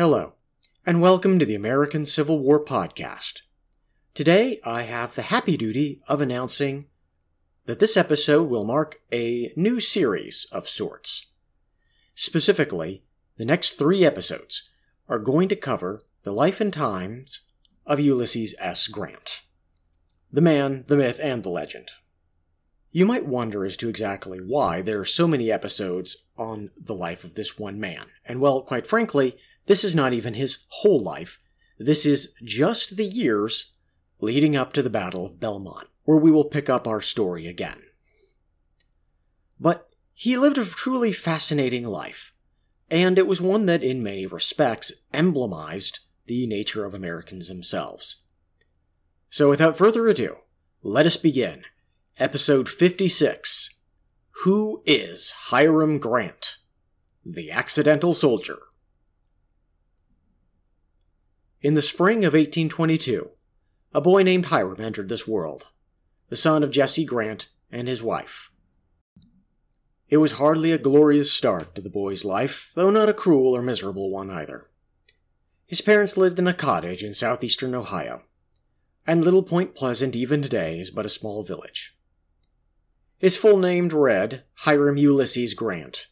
Hello, and welcome to the American Civil War Podcast. Today, I have the happy duty of announcing that this episode will mark a new series of sorts. Specifically, the next three episodes are going to cover the life and times of Ulysses S. Grant. The man, the myth, and the legend. You might wonder as to exactly why there are so many episodes on the life of this one man, and well, quite frankly, this is not even his whole life. This is just the years leading up to the Battle of Belmont, where we will pick up our story again. But he lived a truly fascinating life, and it was one that, in many respects, emblemized the nature of Americans themselves. So, without further ado, let us begin. Episode 56 Who is Hiram Grant? The Accidental Soldier. In the spring of 1822, a boy named Hiram entered this world, the son of Jesse Grant and his wife. It was hardly a glorious start to the boy's life, though not a cruel or miserable one either. His parents lived in a cottage in southeastern Ohio, and Little Point Pleasant even today is but a small village. His full name read Hiram Ulysses Grant,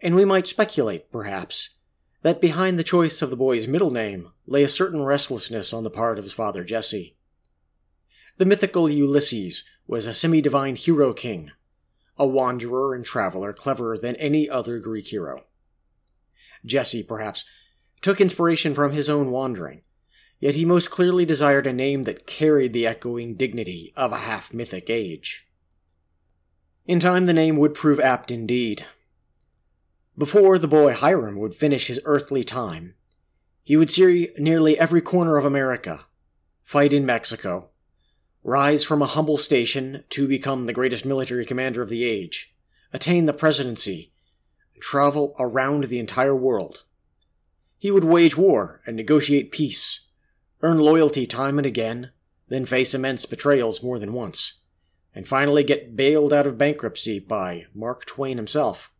and we might speculate, perhaps, that behind the choice of the boy's middle name lay a certain restlessness on the part of his father Jesse. The mythical Ulysses was a semi divine hero king, a wanderer and traveler cleverer than any other Greek hero. Jesse, perhaps, took inspiration from his own wandering, yet he most clearly desired a name that carried the echoing dignity of a half mythic age. In time, the name would prove apt indeed, before the boy Hiram would finish his earthly time, he would see nearly every corner of America, fight in Mexico, rise from a humble station to become the greatest military commander of the age, attain the presidency, and travel around the entire world. He would wage war and negotiate peace, earn loyalty time and again, then face immense betrayals more than once, and finally get bailed out of bankruptcy by Mark Twain himself.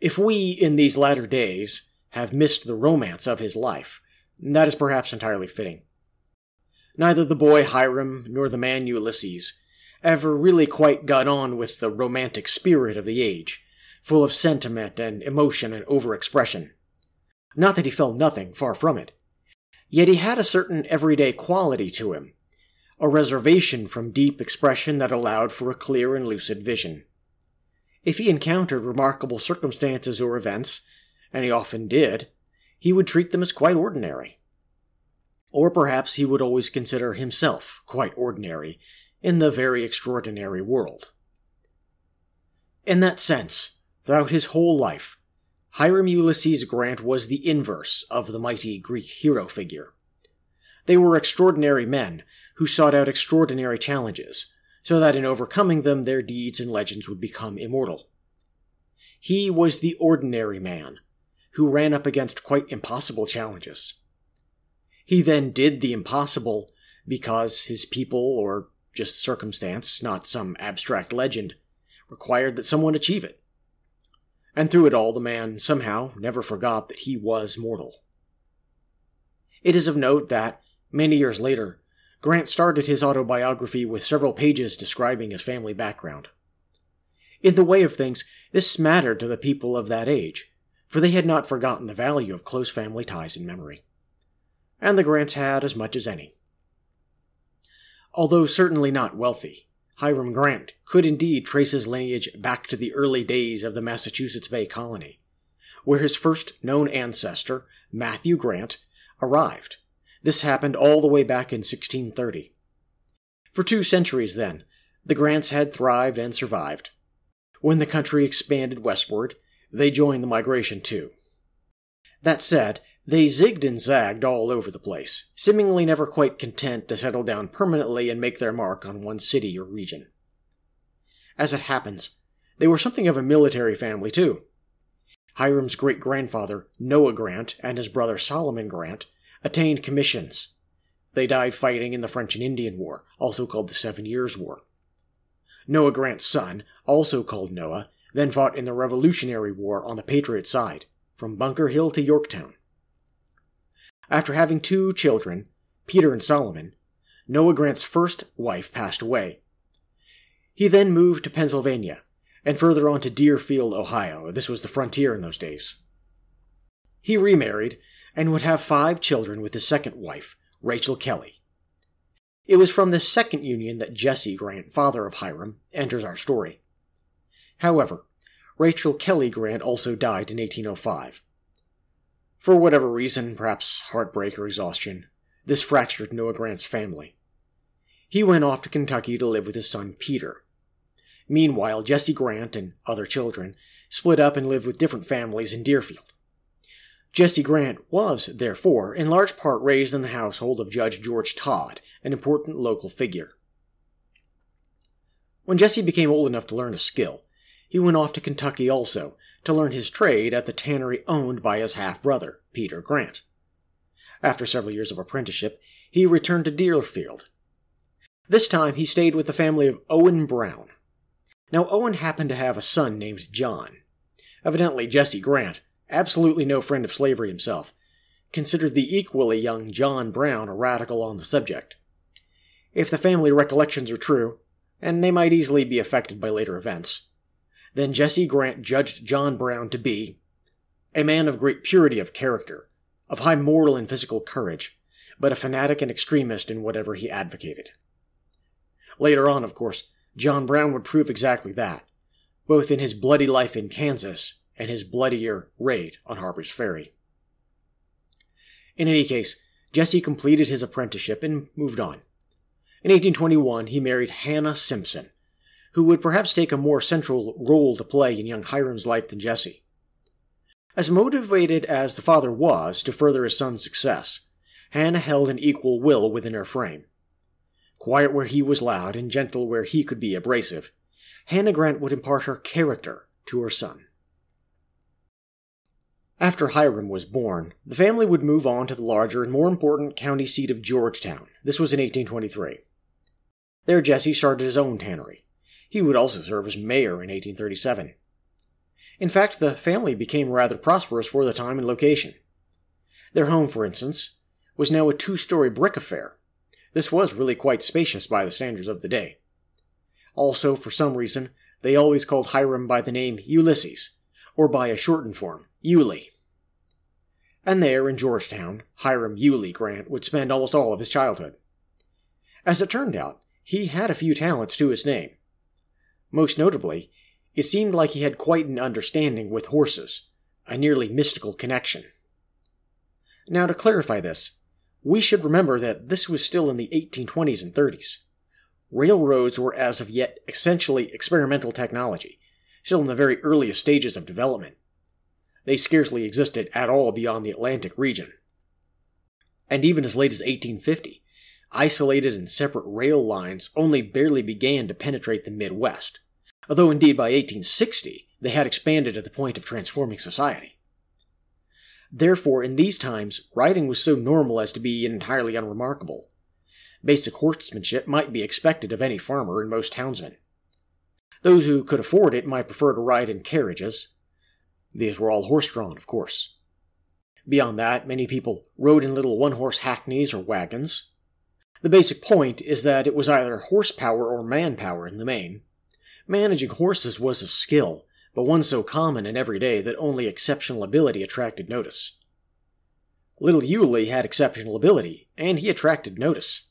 If we, in these latter days, have missed the romance of his life, that is perhaps entirely fitting. Neither the boy Hiram nor the man Ulysses ever really quite got on with the romantic spirit of the age, full of sentiment and emotion and overexpression. Not that he felt nothing, far from it. Yet he had a certain everyday quality to him, a reservation from deep expression that allowed for a clear and lucid vision. If he encountered remarkable circumstances or events, and he often did, he would treat them as quite ordinary. Or perhaps he would always consider himself quite ordinary in the very extraordinary world. In that sense, throughout his whole life, Hiram Ulysses Grant was the inverse of the mighty Greek hero figure. They were extraordinary men who sought out extraordinary challenges, so that in overcoming them their deeds and legends would become immortal. He was the ordinary man, who ran up against quite impossible challenges. He then did the impossible because his people, or just circumstance, not some abstract legend, required that someone achieve it. And through it all, the man somehow never forgot that he was mortal. It is of note that, many years later, Grant started his autobiography with several pages describing his family background. In the way of things, this mattered to the people of that age, for they had not forgotten the value of close family ties in memory. And the Grants had as much as any. Although certainly not wealthy, Hiram Grant could indeed trace his lineage back to the early days of the Massachusetts Bay Colony, where his first known ancestor, Matthew Grant, arrived this happened all the way back in 1630. For two centuries, then, the Grants had thrived and survived. When the country expanded westward, they joined the migration too. That said, they zigged and zagged all over the place, seemingly never quite content to settle down permanently and make their mark on one city or region. As it happens, they were something of a military family too. Hiram's great grandfather, Noah Grant, and his brother Solomon Grant attained commissions. They died fighting in the French and Indian War, also called the Seven Years' War. Noah Grant's son, also called Noah, then fought in the Revolutionary War on the Patriot side, from Bunker Hill to Yorktown. After having two children, Peter and Solomon, Noah Grant's first wife passed away. He then moved to Pennsylvania and further on to Deerfield, Ohio. This was the frontier in those days. He remarried and would have five children with his second wife, Rachel Kelly. It was from this second union that Jesse Grant, father of Hiram, enters our story. However, Rachel Kelly Grant also died in 1805. For whatever reason, perhaps heartbreak or exhaustion, this fractured Noah Grant's family. He went off to Kentucky to live with his son Peter. Meanwhile, Jesse Grant and other children split up and lived with different families in Deerfield. Jesse Grant was, therefore, in large part raised in the household of Judge George Todd, an important local figure. When Jesse became old enough to learn a skill, he went off to Kentucky also to learn his trade at the tannery owned by his half brother, Peter Grant. After several years of apprenticeship, he returned to Deerfield. This time he stayed with the family of Owen Brown. Now, Owen happened to have a son named John. Evidently, Jesse Grant, absolutely no friend of slavery himself, considered the equally young John Brown a radical on the subject. If the family recollections are true, and they might easily be affected by later events, then Jesse Grant judged John Brown to be a man of great purity of character, of high moral and physical courage, but a fanatic and extremist in whatever he advocated. Later on, of course, John Brown would prove exactly that, both in his bloody life in Kansas and his bloodier raid on Harper's Ferry. In any case, Jesse completed his apprenticeship and moved on. In 1821, he married Hannah Simpson, who would perhaps take a more central role to play in young Hiram's life than Jesse. As motivated as the father was to further his son's success, Hannah held an equal will within her frame. Quiet where he was loud and gentle where he could be abrasive, Hannah Grant would impart her character to her son. After Hiram was born, the family would move on to the larger and more important county seat of Georgetown. This was in 1823. There, Jesse started his own tannery. He would also serve as mayor in 1837. In fact, the family became rather prosperous for the time and location. Their home, for instance, was now a two story brick affair. This was really quite spacious by the standards of the day. Also, for some reason, they always called Hiram by the name Ulysses, or by a shortened form, Yulee. And there, in Georgetown, Hiram Yulee Grant would spend almost all of his childhood. As it turned out, he had a few talents to his name. Most notably, it seemed like he had quite an understanding with horses, a nearly mystical connection. Now, to clarify this, we should remember that this was still in the 1820s and 30s. Railroads were as of yet essentially experimental technology, still in the very earliest stages of development. They scarcely existed at all beyond the Atlantic region. And even as late as 1850, isolated and separate rail lines only barely began to penetrate the Midwest, although indeed by 1860 they had expanded to the point of transforming society. Therefore, in these times, riding was so normal as to be entirely unremarkable. Basic horsemanship might be expected of any farmer and most townsmen. Those who could afford it might prefer to ride in carriages. These were all horse drawn, of course. Beyond that, many people rode in little one horse hackneys or wagons. The basic point is that it was either horsepower or manpower in the main. Managing horses was a skill, but one so common and everyday that only exceptional ability attracted notice. Little Yulee had exceptional ability, and he attracted notice.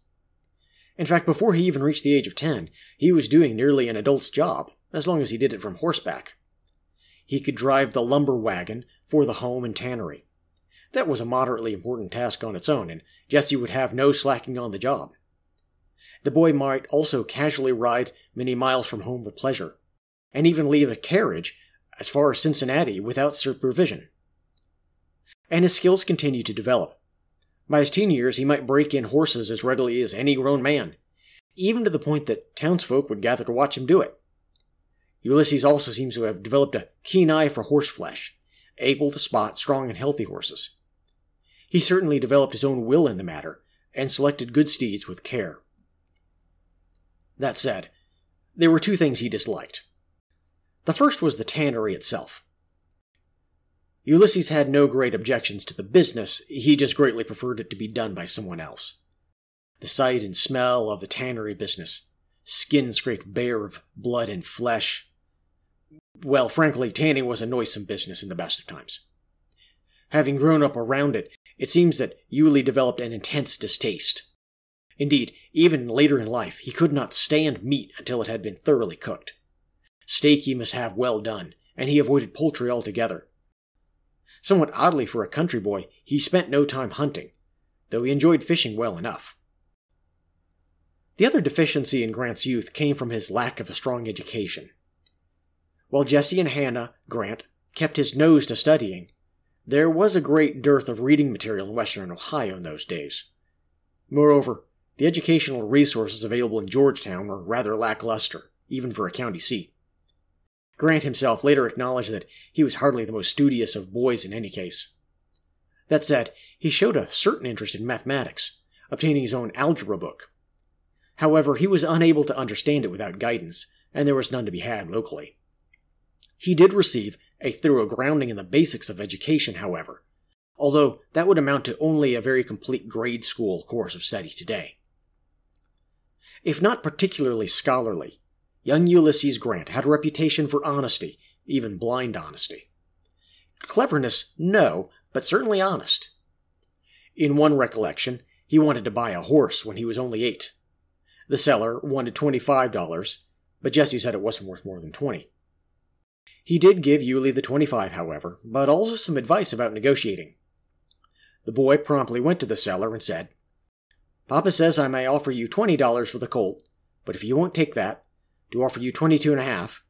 In fact, before he even reached the age of ten, he was doing nearly an adult's job, as long as he did it from horseback. He could drive the lumber wagon for the home and tannery. That was a moderately important task on its own, and Jesse would have no slacking on the job. The boy might also casually ride many miles from home for pleasure, and even leave a carriage as far as Cincinnati without supervision. And his skills continued to develop. By his teen years, he might break in horses as readily as any grown man, even to the point that townsfolk would gather to watch him do it. Ulysses also seems to have developed a keen eye for horse flesh, able to spot strong and healthy horses. He certainly developed his own will in the matter, and selected good steeds with care. That said, there were two things he disliked. The first was the tannery itself. Ulysses had no great objections to the business, he just greatly preferred it to be done by someone else. The sight and smell of the tannery business, skin scraped bare of blood and flesh. Well, frankly, tanning was a noisome business in the best of times. Having grown up around it, it seems that Yulee developed an intense distaste. Indeed, even later in life, he could not stand meat until it had been thoroughly cooked. Steak he must have well done, and he avoided poultry altogether. Somewhat oddly for a country boy, he spent no time hunting, though he enjoyed fishing well enough. The other deficiency in Grant's youth came from his lack of a strong education. While Jesse and Hannah, Grant, kept his nose to studying, there was a great dearth of reading material in western Ohio in those days. Moreover, the educational resources available in Georgetown were rather lackluster, even for a county seat. Grant himself later acknowledged that he was hardly the most studious of boys in any case. That said, he showed a certain interest in mathematics, obtaining his own algebra book. However, he was unable to understand it without guidance, and there was none to be had locally. He did receive a thorough grounding in the basics of education, however, although that would amount to only a very complete grade school course of study today. If not particularly scholarly, young Ulysses Grant had a reputation for honesty, even blind honesty. Cleverness, no, but certainly honest. In one recollection, he wanted to buy a horse when he was only eight. The seller wanted $25, but Jesse said it wasn't worth more than 20. He did give Yulee the 25, however, but also some advice about negotiating. The boy promptly went to the seller and said, Papa says I may offer you $20 for the colt, but if you won't take that, to offer you 22 and a half,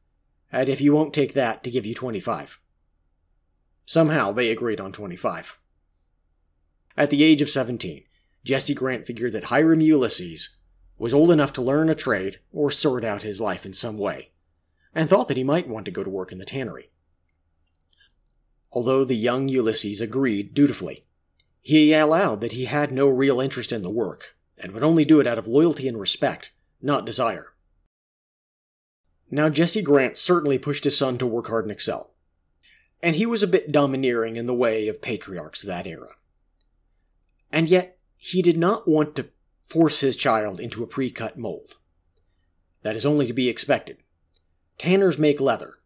and if you won't take that, to give you 25. Somehow they agreed on 25. At the age of 17, Jesse Grant figured that Hiram Ulysses was old enough to learn a trade or sort out his life in some way, and thought that he might want to go to work in the tannery. Although the young Ulysses agreed dutifully, he allowed that he had no real interest in the work, and would only do it out of loyalty and respect, not desire. Now, Jesse Grant certainly pushed his son to work hard and excel, and he was a bit domineering in the way of patriarchs of that era. And yet, he did not want to force his child into a pre cut mold. That is only to be expected. Tanners make leather,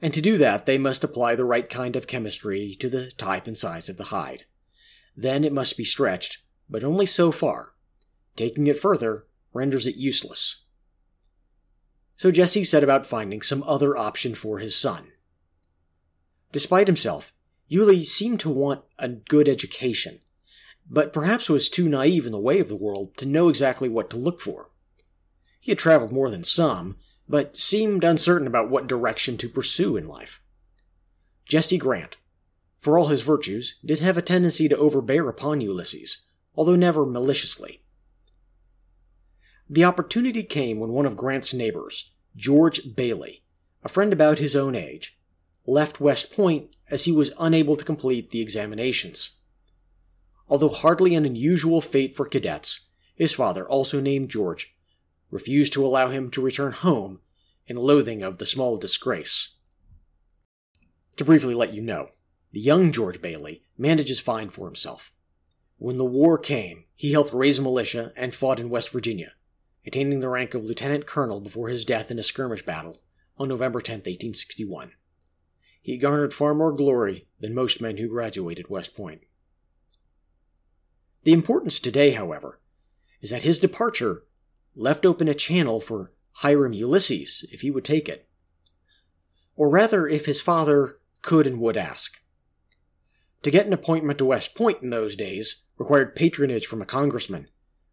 and to do that they must apply the right kind of chemistry to the type and size of the hide. Then it must be stretched, but only so far. Taking it further renders it useless. So Jesse set about finding some other option for his son. Despite himself, Yulee seemed to want a good education, but perhaps was too naive in the way of the world to know exactly what to look for. He had traveled more than some, but seemed uncertain about what direction to pursue in life. Jesse Grant, for all his virtues, did have a tendency to overbear upon Ulysses, although never maliciously. The opportunity came when one of Grant's neighbors, George Bailey, a friend about his own age, left West Point as he was unable to complete the examinations. Although hardly an unusual fate for cadets, his father, also named George, refused to allow him to return home in loathing of the small disgrace. To briefly let you know, the young George Bailey manages fine for himself. When the war came, he helped raise a militia and fought in West Virginia, attaining the rank of lieutenant colonel before his death in a skirmish battle on November 10, 1861. He garnered far more glory than most men who graduated West Point. The importance today, however, is that his departure left open a channel for Hiram Ulysses if he would take it. Or rather, if his father could and would ask. To get an appointment to West Point in those days required patronage from a congressman.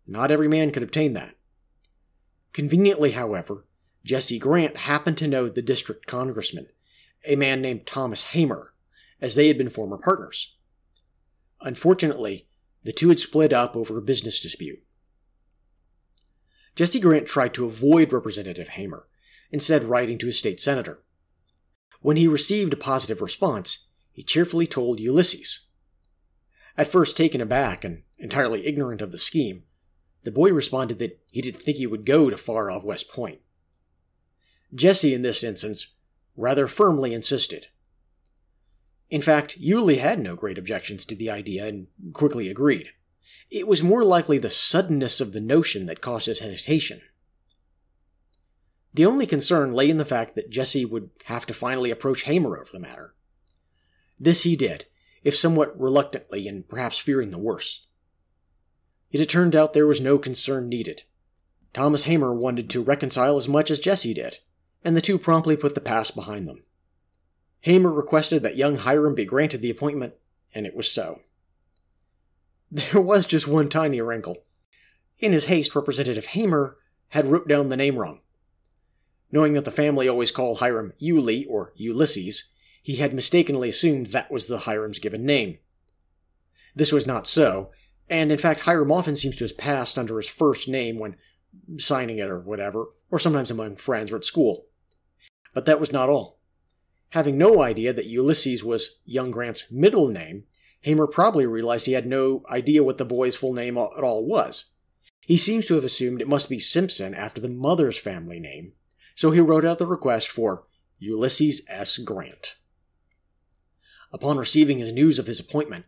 Not every man could obtain that. Conveniently, however, Jesse Grant happened to know the district congressman, a man named Thomas Hamer, as they had been former partners. Unfortunately, the two had split up over a business dispute. Jesse Grant tried to avoid Representative Hamer, instead writing to his state senator. When he received a positive response, he cheerfully told Ulysses. At first taken aback and entirely ignorant of the scheme, the boy responded that he didn't think he would go to far off West Point. Jesse, in this instance, rather firmly insisted. In fact, Yulee had no great objections to the idea and quickly agreed. It was more likely the suddenness of the notion that caused his hesitation. The only concern lay in the fact that Jesse would have to finally approach Hamer over the matter. This he did, if somewhat reluctantly and perhaps fearing the worst. It turned out there was no concern needed. Thomas Hamer wanted to reconcile as much as Jesse did, and the two promptly put the past behind them. Hamer requested that young Hiram be granted the appointment, and it was so. There was just one tiny wrinkle. In his haste, Representative Hamer had wrote down the name wrong. Knowing that the family always called Hiram Yulee or Ulysses, he had mistakenly assumed that was the Hiram's given name. This was not so, and in fact Hiram often seems to have passed under his first name when signing it or whatever, or sometimes among friends or at school. But that was not all. Having no idea that Ulysses was young Grant's middle name, Hamer probably realized he had no idea what the boy's full name at all was. He seems to have assumed it must be Simpson after the mother's family name, so he wrote out the request for Ulysses S. Grant. Upon receiving his news of his appointment,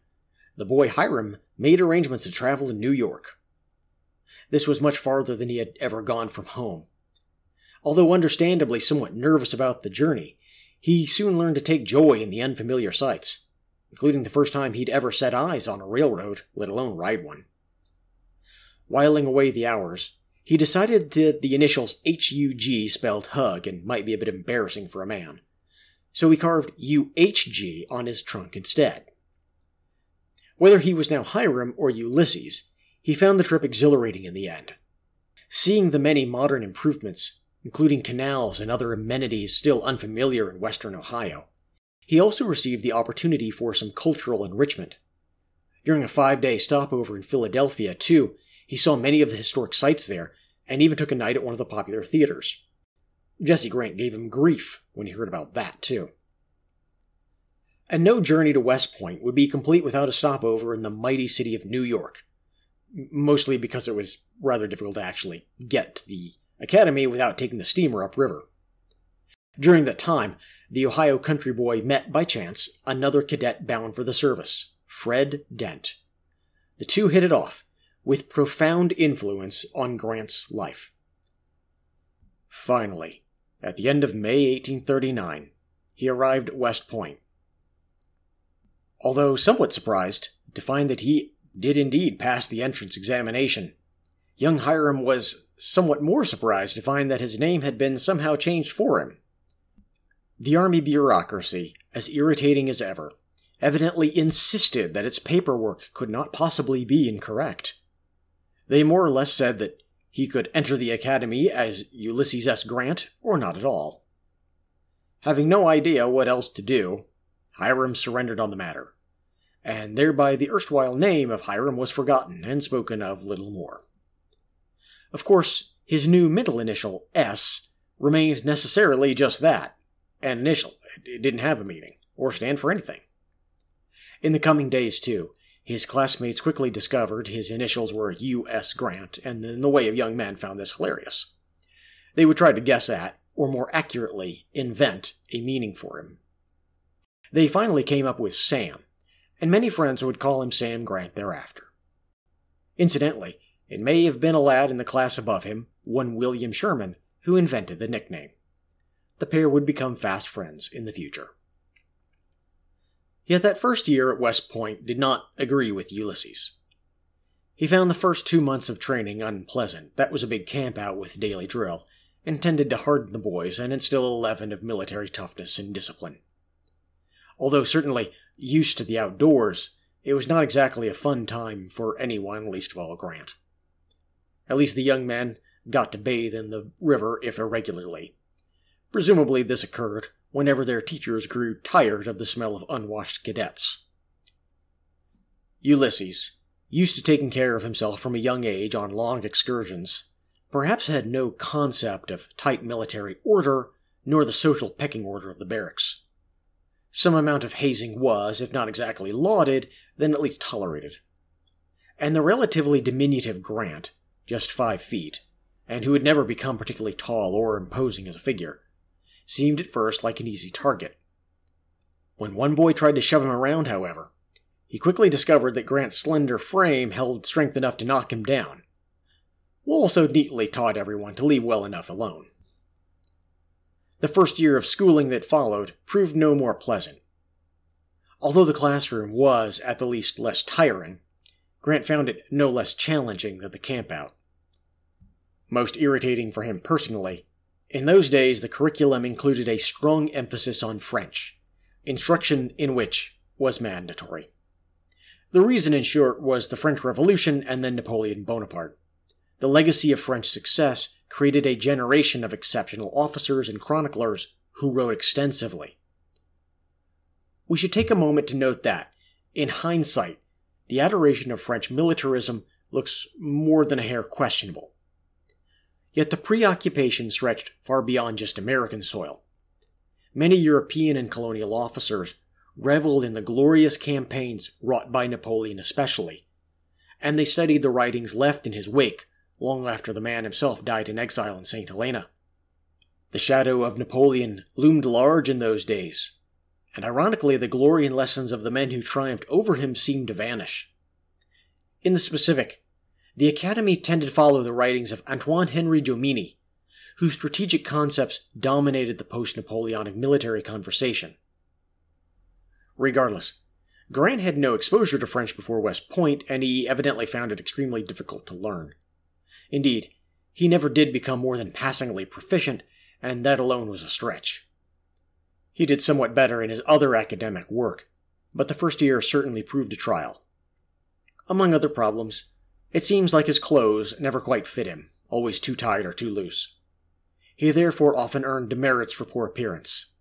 the boy Hiram made arrangements to travel to New York. This was much farther than he had ever gone from home. Although understandably somewhat nervous about the journey, he soon learned to take joy in the unfamiliar sights, including the first time he'd ever set eyes on a railroad, let alone ride one. Whiling away the hours, he decided that the initials HUG spelled hug and might be a bit embarrassing for a man, so he carved UHG on his trunk instead. Whether he was now Hiram or Ulysses, he found the trip exhilarating in the end. Seeing the many modern improvements, including canals and other amenities still unfamiliar in western Ohio, he also received the opportunity for some cultural enrichment. During a five day stopover in Philadelphia, too, he saw many of the historic sites there, and even took a night at one of the popular theaters. Jesse Grant gave him grief when he heard about that, too. And no journey to West Point would be complete without a stopover in the mighty city of New York, mostly because it was rather difficult to actually get to the academy without taking the steamer upriver. During that time, the Ohio country boy met by chance another cadet bound for the service, Fred Dent. The two hit it off, with profound influence on Grant's life. Finally, at the end of May 1839, he arrived at West Point. Although somewhat surprised to find that he did indeed pass the entrance examination, young Hiram was somewhat more surprised to find that his name had been somehow changed for him. The Army bureaucracy, as irritating as ever, evidently insisted that its paperwork could not possibly be incorrect. They more or less said that he could enter the academy as Ulysses S. Grant or not at all. Having no idea what else to do, Hiram surrendered on the matter, and thereby the erstwhile name of Hiram was forgotten and spoken of little more. Of course, his new middle initial, S, remained necessarily just that an initial. It didn't have a meaning, or stand for anything. In the coming days, too, his classmates quickly discovered his initials were U.S. Grant, and in the way of young men found this hilarious. They would try to guess at, or more accurately, invent, a meaning for him. They finally came up with Sam, and many friends would call him Sam Grant thereafter. Incidentally, it may have been a lad in the class above him, one William Sherman, who invented the nickname. The pair would become fast friends in the future. Yet that first year at West Point did not agree with Ulysses. He found the first two months of training unpleasant. That was a big camp out with daily drill, intended to harden the boys and instill a leaven of military toughness and discipline. Although certainly used to the outdoors, it was not exactly a fun time for anyone, least of all Grant. At least the young men got to bathe in the river if irregularly. Presumably this occurred whenever their teachers grew tired of the smell of unwashed cadets. Ulysses, used to taking care of himself from a young age on long excursions, perhaps had no concept of tight military order nor the social pecking order of the barracks. Some amount of hazing was, if not exactly lauded, then at least tolerated. And the relatively diminutive Grant, just five feet, and who had never become particularly tall or imposing as a figure, seemed at first like an easy target. When one boy tried to shove him around, however, he quickly discovered that Grant's slender frame held strength enough to knock him down. Wool also neatly taught everyone to leave well enough alone. The first year of schooling that followed proved no more pleasant. Although the classroom was, at the least, less tiring, Grant found it no less challenging than the campout. Most irritating for him personally, in those days the curriculum included a strong emphasis on French, instruction in which was mandatory. The reason, in short, was the French Revolution and then Napoleon Bonaparte. The legacy of French success created a generation of exceptional officers and chroniclers who wrote extensively. We should take a moment to note that, in hindsight, the adoration of French militarism looks more than a hair questionable. Yet the preoccupation stretched far beyond just American soil. Many European and colonial officers reveled in the glorious campaigns wrought by Napoleon especially, and they studied the writings left in his wake long after the man himself died in exile in St. Helena. The shadow of Napoleon loomed large in those days, and ironically, the glory and lessons of the men who triumphed over him seemed to vanish. In the specific, the Academy tended to follow the writings of Antoine Henri Jomini, whose strategic concepts dominated the post Napoleonic military conversation. Regardless, Grant had no exposure to French before West Point, and he evidently found it extremely difficult to learn. Indeed, he never did become more than passingly proficient, and that alone was a stretch. He did somewhat better in his other academic work, but the first year certainly proved a trial. Among other problems, it seems like his clothes never quite fit him, always too tight or too loose. He therefore often earned demerits for poor appearance.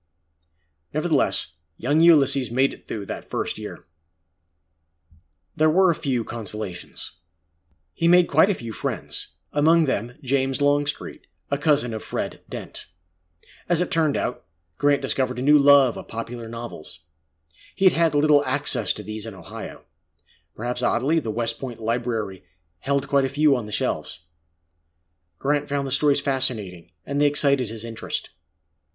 Nevertheless, young Ulysses made it through that first year. There were a few consolations. He made quite a few friends, among them James Longstreet, a cousin of Fred Dent. As it turned out, Grant discovered a new love of popular novels. He had had little access to these in Ohio. Perhaps oddly, the West Point Library held quite a few on the shelves. Grant found the stories fascinating, and they excited his interest.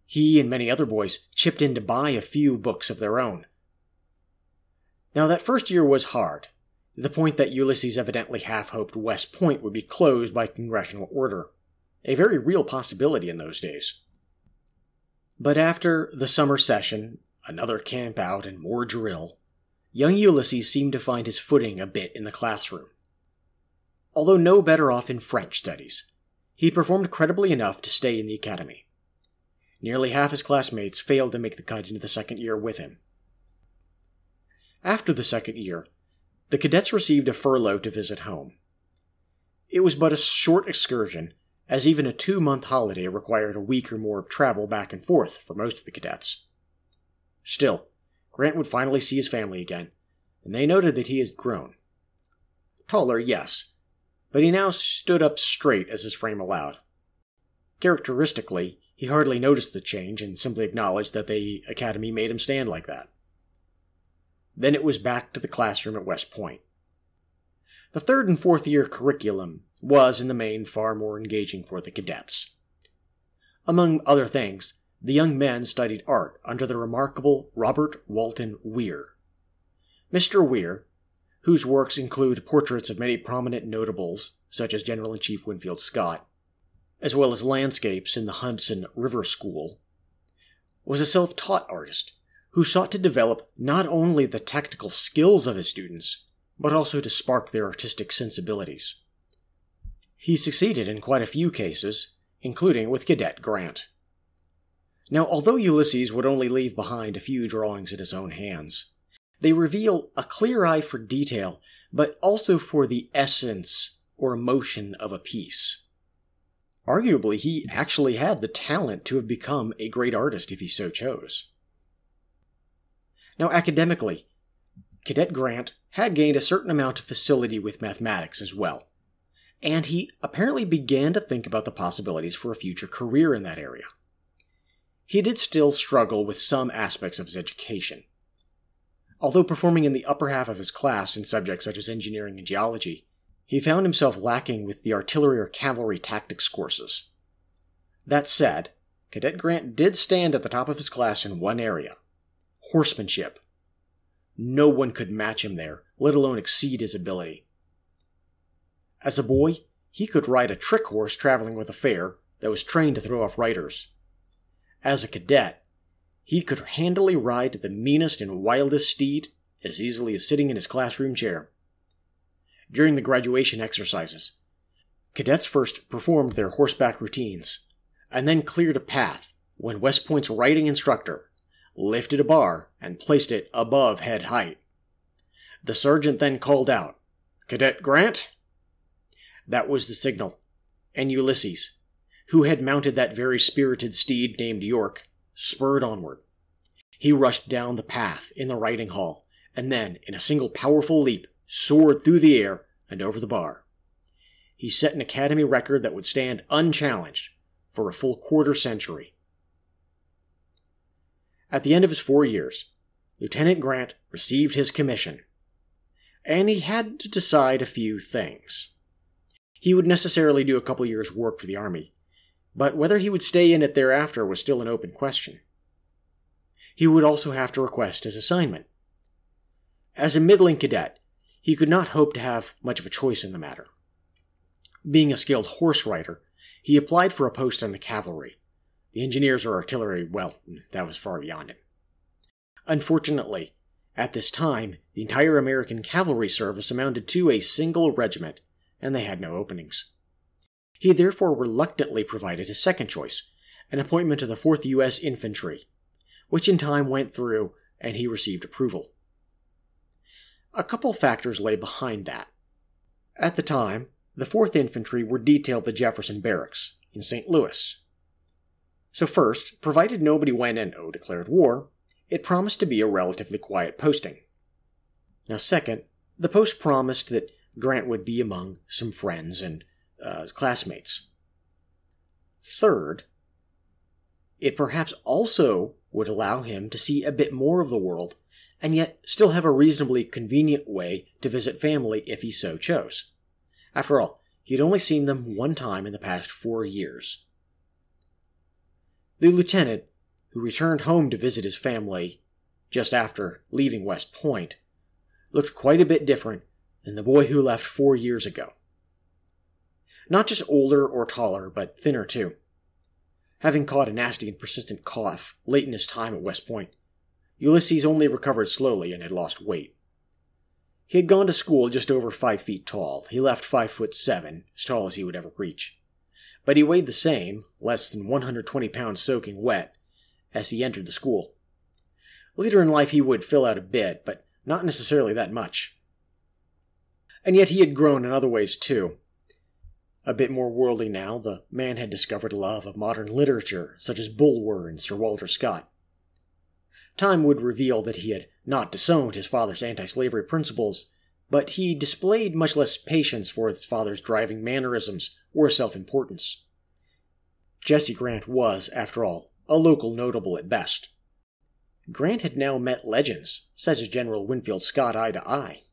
He and many other boys chipped in to buy a few books of their own. Now, that first year was hard, the point that Ulysses evidently half hoped West Point would be closed by congressional order, a very real possibility in those days. But after the summer session, another camp out, and more drill, young Ulysses seemed to find his footing a bit in the classroom. Although no better off in French studies, he performed credibly enough to stay in the academy. Nearly half his classmates failed to make the cut into the second year with him. After the second year, the cadets received a furlough to visit home. It was but a short excursion, as even a two month holiday required a week or more of travel back and forth for most of the cadets. Still, Grant would finally see his family again, and they noted that he had grown. Taller, yes, but he now stood up straight as his frame allowed. Characteristically, he hardly noticed the change and simply acknowledged that the academy made him stand like that. Then it was back to the classroom at West Point. The third and fourth year curriculum was, in the main, far more engaging for the cadets. Among other things, the young men studied art under the remarkable Robert Walton Weir. Mr. Weir, whose works include portraits of many prominent notables, such as General in Chief Winfield Scott, as well as landscapes in the Hudson River School, was a self taught artist who sought to develop not only the technical skills of his students, but also to spark their artistic sensibilities. He succeeded in quite a few cases, including with Cadet Grant. Now, although Ulysses would only leave behind a few drawings in his own hands, they reveal a clear eye for detail, but also for the essence or emotion of a piece. Arguably, he actually had the talent to have become a great artist if he so chose. Now, academically, Cadet Grant had gained a certain amount of facility with mathematics as well, and he apparently began to think about the possibilities for a future career in that area. He did still struggle with some aspects of his education. Although performing in the upper half of his class in subjects such as engineering and geology, he found himself lacking with the artillery or cavalry tactics courses. That said, Cadet Grant did stand at the top of his class in one area horsemanship. No one could match him there, let alone exceed his ability. As a boy, he could ride a trick horse traveling with a fair that was trained to throw off riders. As a cadet, he could handily ride the meanest and wildest steed as easily as sitting in his classroom chair. During the graduation exercises, cadets first performed their horseback routines and then cleared a path when West Point's riding instructor lifted a bar and placed it above head height. The sergeant then called out, Cadet Grant? That was the signal, and Ulysses, who had mounted that very spirited steed named York, spurred onward. He rushed down the path in the riding hall, and then, in a single powerful leap, soared through the air and over the bar. He set an academy record that would stand unchallenged for a full quarter century. At the end of his four years, Lieutenant Grant received his commission, and he had to decide a few things. He would necessarily do a couple years' work for the Army, but whether he would stay in it thereafter was still an open question. He would also have to request his assignment. As a middling cadet, he could not hope to have much of a choice in the matter. Being a skilled horse rider, he applied for a post on the cavalry. The engineers or artillery, well, that was far beyond him. Unfortunately, at this time, the entire American cavalry service amounted to a single regiment, and they had no openings. He therefore reluctantly provided his second choice, an appointment to the 4th U.S. Infantry, which in time went through and he received approval. A couple factors lay behind that. At the time, the 4th Infantry were detailed to Jefferson Barracks in St. Louis. So, first, provided nobody went and O declared war, it promised to be a relatively quiet posting. Now, second, the post promised that Grant would be among some friends and uh, classmates. Third, it perhaps also would allow him to see a bit more of the world and yet still have a reasonably convenient way to visit family if he so chose. After all, he had only seen them one time in the past four years. The lieutenant, who returned home to visit his family just after leaving West Point, looked quite a bit different than the boy who left four years ago. Not just older or taller, but thinner too. Having caught a nasty and persistent cough late in his time at West Point, Ulysses only recovered slowly and had lost weight. He had gone to school just over five feet tall. He left five foot seven, as tall as he would ever reach. But he weighed the same, less than 120 pounds soaking wet, as he entered the school. Later in life he would fill out a bit, but not necessarily that much. And yet he had grown in other ways too. A bit more worldly now, the man had discovered a love of modern literature, such as Bulwer and Sir Walter Scott. Time would reveal that he had not disowned his father's anti slavery principles, but he displayed much less patience for his father's driving mannerisms or self importance. Jesse Grant was, after all, a local notable at best. Grant had now met legends, such as General Winfield Scott eye to eye.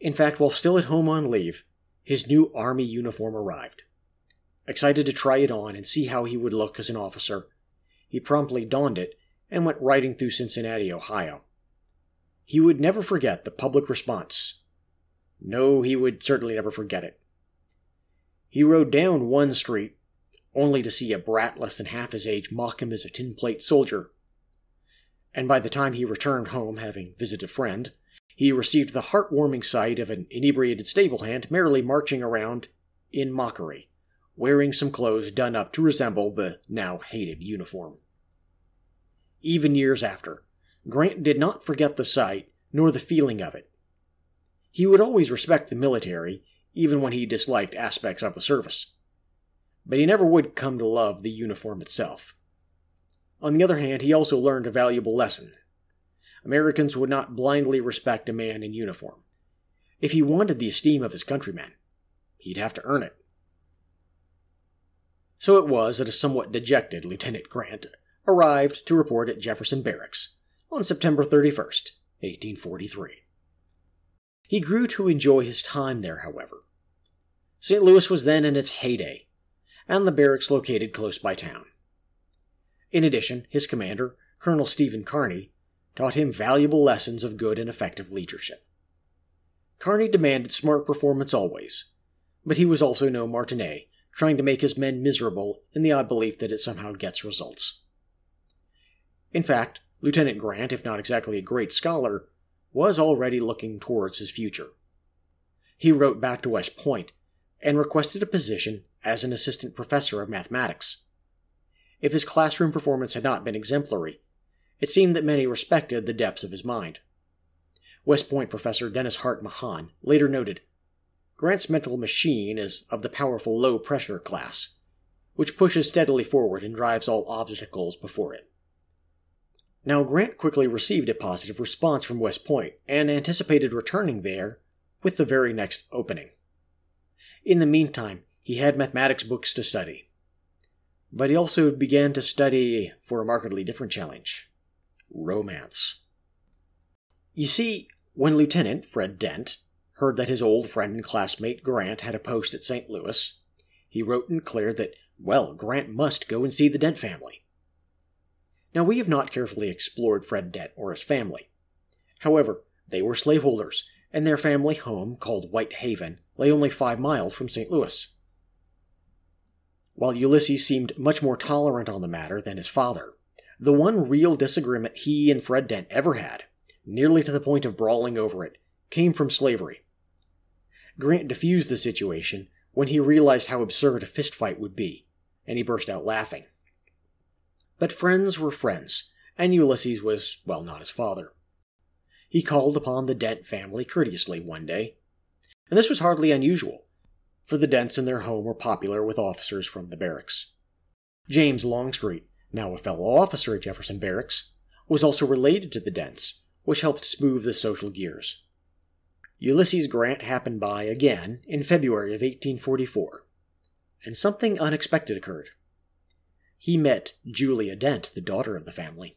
In fact, while still at home on leave, his new Army uniform arrived. Excited to try it on and see how he would look as an officer, he promptly donned it and went riding through Cincinnati, Ohio. He would never forget the public response. No, he would certainly never forget it. He rode down one street, only to see a brat less than half his age mock him as a tin plate soldier. And by the time he returned home, having visited a friend, he received the heartwarming sight of an inebriated stable hand merrily marching around in mockery, wearing some clothes done up to resemble the now hated uniform even years after. Grant did not forget the sight, nor the feeling of it. He would always respect the military, even when he disliked aspects of the service. But he never would come to love the uniform itself. On the other hand, he also learned a valuable lesson. Americans would not blindly respect a man in uniform. If he wanted the esteem of his countrymen, he'd have to earn it. So it was that a somewhat dejected Lieutenant Grant arrived to report at Jefferson Barracks on September 31st, 1843. He grew to enjoy his time there, however. St. Louis was then in its heyday, and the barracks located close by town. In addition, his commander, Colonel Stephen Kearny, taught him valuable lessons of good and effective leadership. Kearny demanded smart performance always, but he was also no Martinet, trying to make his men miserable in the odd belief that it somehow gets results. In fact, Lieutenant Grant, if not exactly a great scholar, was already looking towards his future. He wrote back to West Point and requested a position as an assistant professor of mathematics. If his classroom performance had not been exemplary, it seemed that many respected the depths of his mind. West Point professor Dennis Hart Mahan later noted Grant's mental machine is of the powerful low pressure class, which pushes steadily forward and drives all obstacles before it. Now, Grant quickly received a positive response from West Point and anticipated returning there with the very next opening. In the meantime, he had mathematics books to study. But he also began to study for a markedly different challenge romance. You see, when Lieutenant Fred Dent heard that his old friend and classmate Grant had a post at St. Louis, he wrote and declared that, well, Grant must go and see the Dent family. Now, we have not carefully explored Fred Dent or his family. However, they were slaveholders, and their family home, called White Haven, lay only five miles from St. Louis. While Ulysses seemed much more tolerant on the matter than his father, the one real disagreement he and Fred Dent ever had, nearly to the point of brawling over it, came from slavery. Grant diffused the situation when he realized how absurd a fistfight would be, and he burst out laughing. But friends were friends, and Ulysses was, well, not his father. He called upon the Dent family courteously one day, and this was hardly unusual, for the Dents in their home were popular with officers from the barracks. James Longstreet, now a fellow officer at Jefferson Barracks, was also related to the Dents, which helped smooth the social gears. Ulysses Grant happened by again in February of 1844, and something unexpected occurred. He met Julia Dent, the daughter of the family.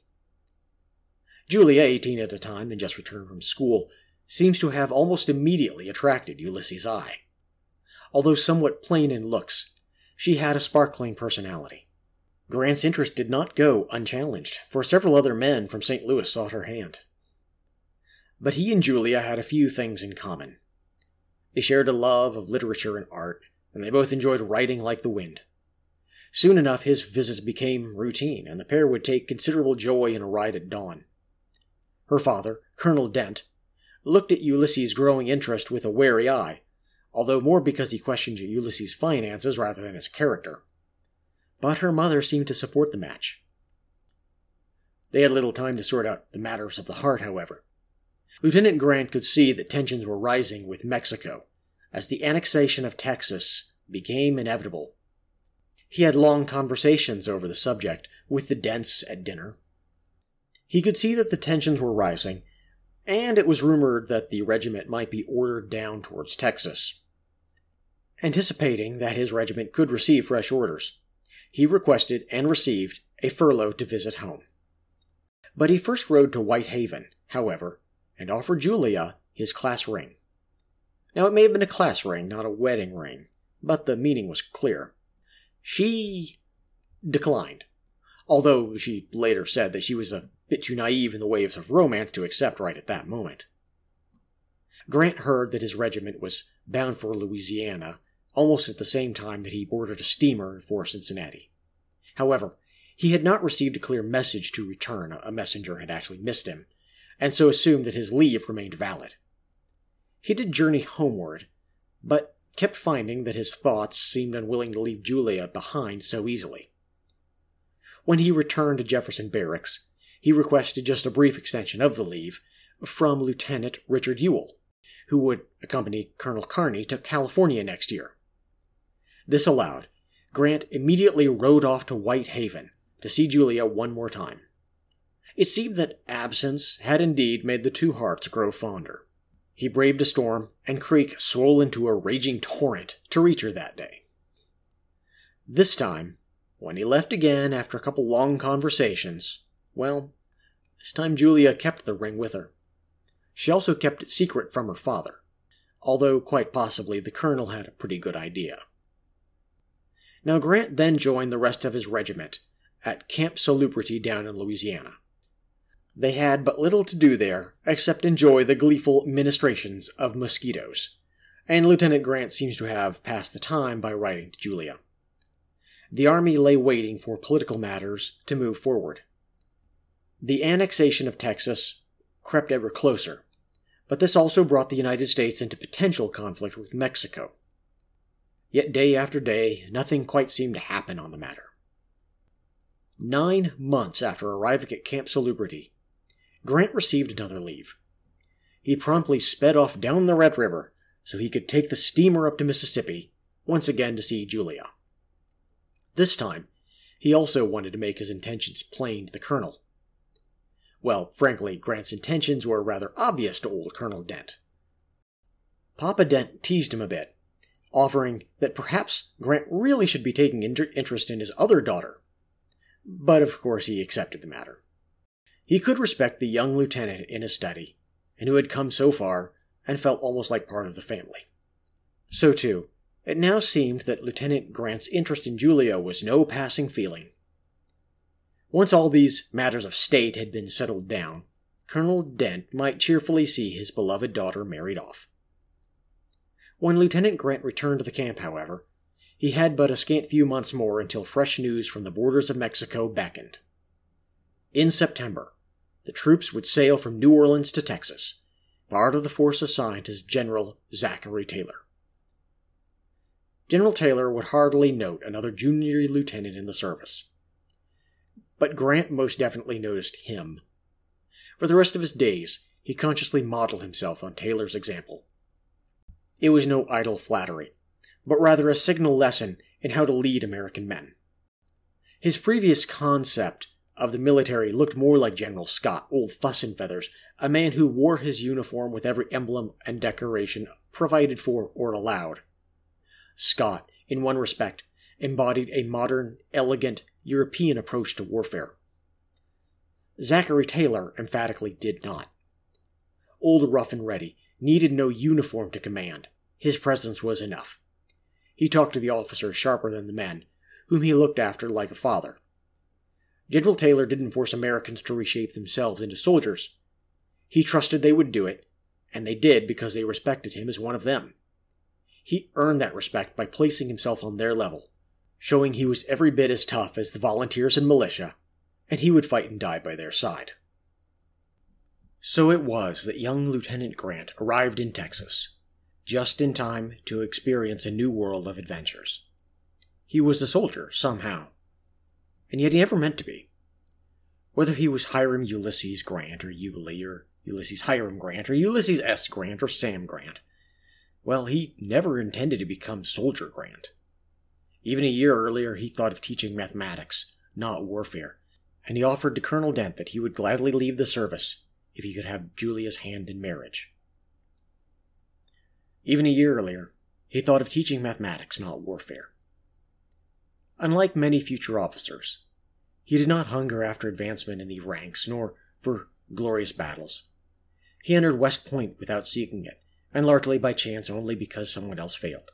Julia, 18 at the time and just returned from school, seems to have almost immediately attracted Ulysses' eye. Although somewhat plain in looks, she had a sparkling personality. Grant's interest did not go unchallenged, for several other men from St. Louis sought her hand. But he and Julia had a few things in common. They shared a love of literature and art, and they both enjoyed writing like the wind. Soon enough, his visits became routine, and the pair would take considerable joy in a ride at dawn. Her father, Colonel Dent, looked at Ulysses' growing interest with a wary eye, although more because he questioned Ulysses' finances rather than his character. But her mother seemed to support the match. They had little time to sort out the matters of the heart, however. Lieutenant Grant could see that tensions were rising with Mexico as the annexation of Texas became inevitable. He had long conversations over the subject with the Dents at dinner. He could see that the tensions were rising, and it was rumored that the regiment might be ordered down towards Texas. Anticipating that his regiment could receive fresh orders, he requested and received a furlough to visit home. But he first rode to White Haven, however, and offered Julia his class ring. Now, it may have been a class ring, not a wedding ring, but the meaning was clear. She declined, although she later said that she was a bit too naive in the ways of romance to accept right at that moment. Grant heard that his regiment was bound for Louisiana almost at the same time that he boarded a steamer for Cincinnati. However, he had not received a clear message to return, a messenger had actually missed him, and so assumed that his leave remained valid. He did journey homeward, but kept finding that his thoughts seemed unwilling to leave Julia behind so easily. When he returned to Jefferson Barracks, he requested just a brief extension of the leave from Lieutenant Richard Ewell, who would accompany Colonel Kearny to California next year. This allowed, Grant immediately rode off to White Haven to see Julia one more time. It seemed that absence had indeed made the two hearts grow fonder. He braved a storm, and Creek swole into a raging torrent to reach her that day. This time, when he left again after a couple long conversations, well, this time Julia kept the ring with her. She also kept it secret from her father, although quite possibly the colonel had a pretty good idea. Now Grant then joined the rest of his regiment at Camp Salubrity down in Louisiana They had but little to do there except enjoy the gleeful ministrations of mosquitoes, and Lieutenant Grant seems to have passed the time by writing to Julia. The army lay waiting for political matters to move forward. The annexation of Texas crept ever closer, but this also brought the United States into potential conflict with Mexico. Yet day after day, nothing quite seemed to happen on the matter. Nine months after arriving at Camp Salubrity, Grant received another leave. He promptly sped off down the Red River so he could take the steamer up to Mississippi, once again to see Julia. This time, he also wanted to make his intentions plain to the colonel. Well, frankly, Grant's intentions were rather obvious to old Colonel Dent. Papa Dent teased him a bit, offering that perhaps Grant really should be taking inter- interest in his other daughter. But of course, he accepted the matter. He could respect the young lieutenant in his study, and who had come so far and felt almost like part of the family. So, too, it now seemed that Lieutenant Grant's interest in Julia was no passing feeling. Once all these matters of state had been settled down, Colonel Dent might cheerfully see his beloved daughter married off. When Lieutenant Grant returned to the camp, however, he had but a scant few months more until fresh news from the borders of Mexico beckoned. In September, the troops would sail from New Orleans to Texas, part of the force assigned to General Zachary Taylor. General Taylor would hardly note another junior lieutenant in the service. But Grant most definitely noticed him. For the rest of his days, he consciously modeled himself on Taylor's example. It was no idle flattery, but rather a signal lesson in how to lead American men. His previous concept of the military looked more like General Scott, old fuss and feathers, a man who wore his uniform with every emblem and decoration provided for or allowed. Scott, in one respect, embodied a modern, elegant, European approach to warfare. Zachary Taylor emphatically did not. Old Rough and Ready needed no uniform to command. His presence was enough. He talked to the officers sharper than the men, whom he looked after like a father. General Taylor didn't force Americans to reshape themselves into soldiers. He trusted they would do it, and they did because they respected him as one of them. He earned that respect by placing himself on their level, showing he was every bit as tough as the volunteers and militia, and he would fight and die by their side. So it was that young Lieutenant Grant arrived in Texas, just in time to experience a new world of adventures. He was a soldier, somehow, and yet he never meant to be. Whether he was Hiram Ulysses Grant, or Yulee, or Ulysses Hiram Grant, or Ulysses S. Grant, or Sam Grant, well, he never intended to become Soldier Grant. Even a year earlier, he thought of teaching mathematics, not warfare, and he offered to Colonel Dent that he would gladly leave the service if he could have Julia's hand in marriage. Even a year earlier, he thought of teaching mathematics, not warfare. Unlike many future officers, he did not hunger after advancement in the ranks nor for glorious battles. He entered West Point without seeking it, and largely by chance only because someone else failed.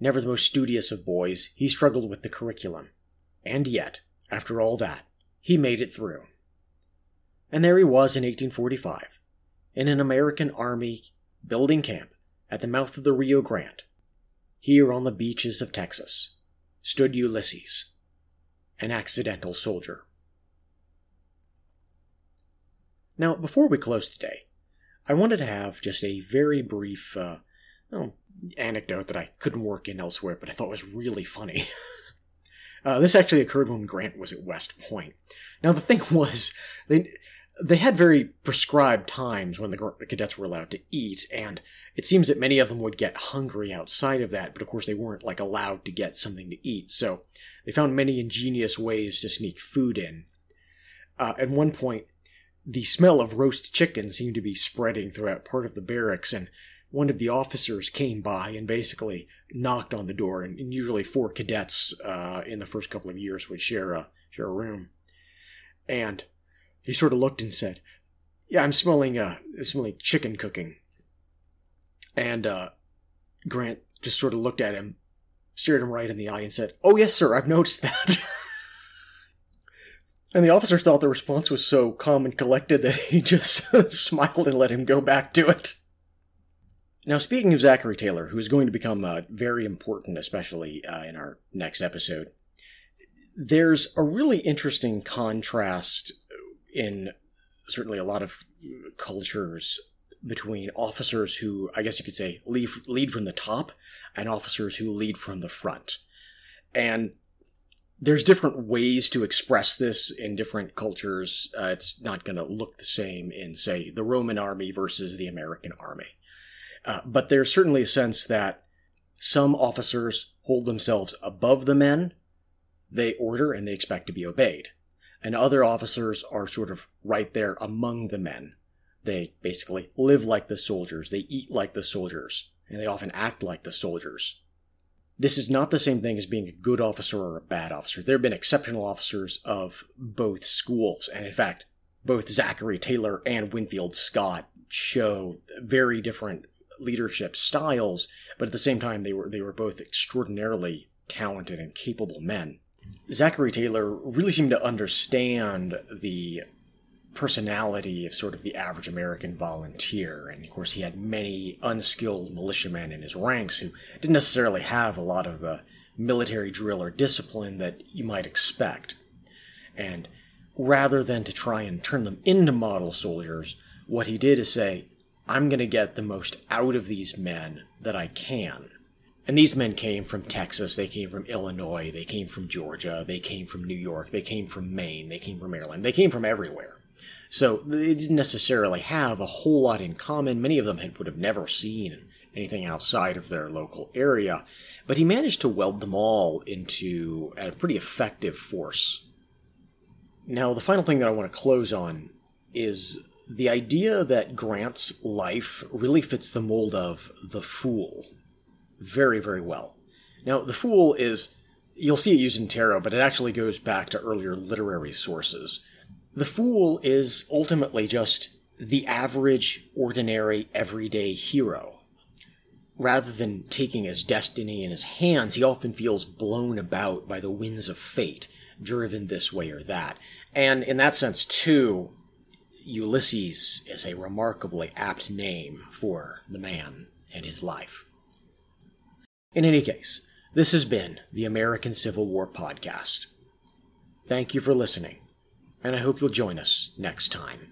Never the most studious of boys, he struggled with the curriculum. And yet, after all that, he made it through. And there he was in 1845, in an American Army building camp at the mouth of the Rio Grande, here on the beaches of Texas stood Ulysses, an accidental soldier. Now, before we close today, I wanted to have just a very brief uh, anecdote that I couldn't work in elsewhere, but I thought was really funny. uh, this actually occurred when Grant was at West Point. Now, the thing was, they they had very prescribed times when the cadets were allowed to eat, and it seems that many of them would get hungry outside of that, but of course they weren't like allowed to get something to eat. So they found many ingenious ways to sneak food in. Uh, at one point, the smell of roast chicken seemed to be spreading throughout part of the barracks, and one of the officers came by and basically knocked on the door. And, usually, four cadets uh, in the first couple of years would share a share a room, and he sort of looked and said, "Yeah, I'm smelling uh, smelling chicken cooking." And uh, Grant just sort of looked at him, stared him right in the eye, and said, "Oh yes, sir, I've noticed that." And the officers thought the response was so calm and collected that he just smiled and let him go back to it. Now, speaking of Zachary Taylor, who is going to become uh, very important, especially uh, in our next episode, there's a really interesting contrast in certainly a lot of cultures between officers who, I guess you could say, lead, lead from the top and officers who lead from the front. And there's different ways to express this in different cultures. Uh, it's not going to look the same in, say, the Roman army versus the American army. Uh, but there's certainly a sense that some officers hold themselves above the men. They order and they expect to be obeyed. And other officers are sort of right there among the men. They basically live like the soldiers, they eat like the soldiers, and they often act like the soldiers. This is not the same thing as being a good officer or a bad officer. There have been exceptional officers of both schools, and in fact, both Zachary Taylor and Winfield Scott show very different leadership styles, but at the same time they were they were both extraordinarily talented and capable men. Zachary Taylor really seemed to understand the personality of sort of the average American volunteer. And of course, he had many unskilled militiamen in his ranks who didn't necessarily have a lot of the military drill or discipline that you might expect. And rather than to try and turn them into model soldiers, what he did is say, I'm going to get the most out of these men that I can. And these men came from Texas, they came from Illinois, they came from Georgia, they came from New York, they came from Maine, they came from Maryland, they came from everywhere. So they didn't necessarily have a whole lot in common. Many of them had, would have never seen anything outside of their local area, but he managed to weld them all into a pretty effective force. Now, the final thing that I want to close on is the idea that Grant's life really fits the mold of the Fool very, very well. Now, the Fool is, you'll see it used in tarot, but it actually goes back to earlier literary sources. The Fool is ultimately just the average, ordinary, everyday hero. Rather than taking his destiny in his hands, he often feels blown about by the winds of fate, driven this way or that. And in that sense, too, Ulysses is a remarkably apt name for the man and his life. In any case, this has been the American Civil War Podcast. Thank you for listening, and I hope you'll join us next time.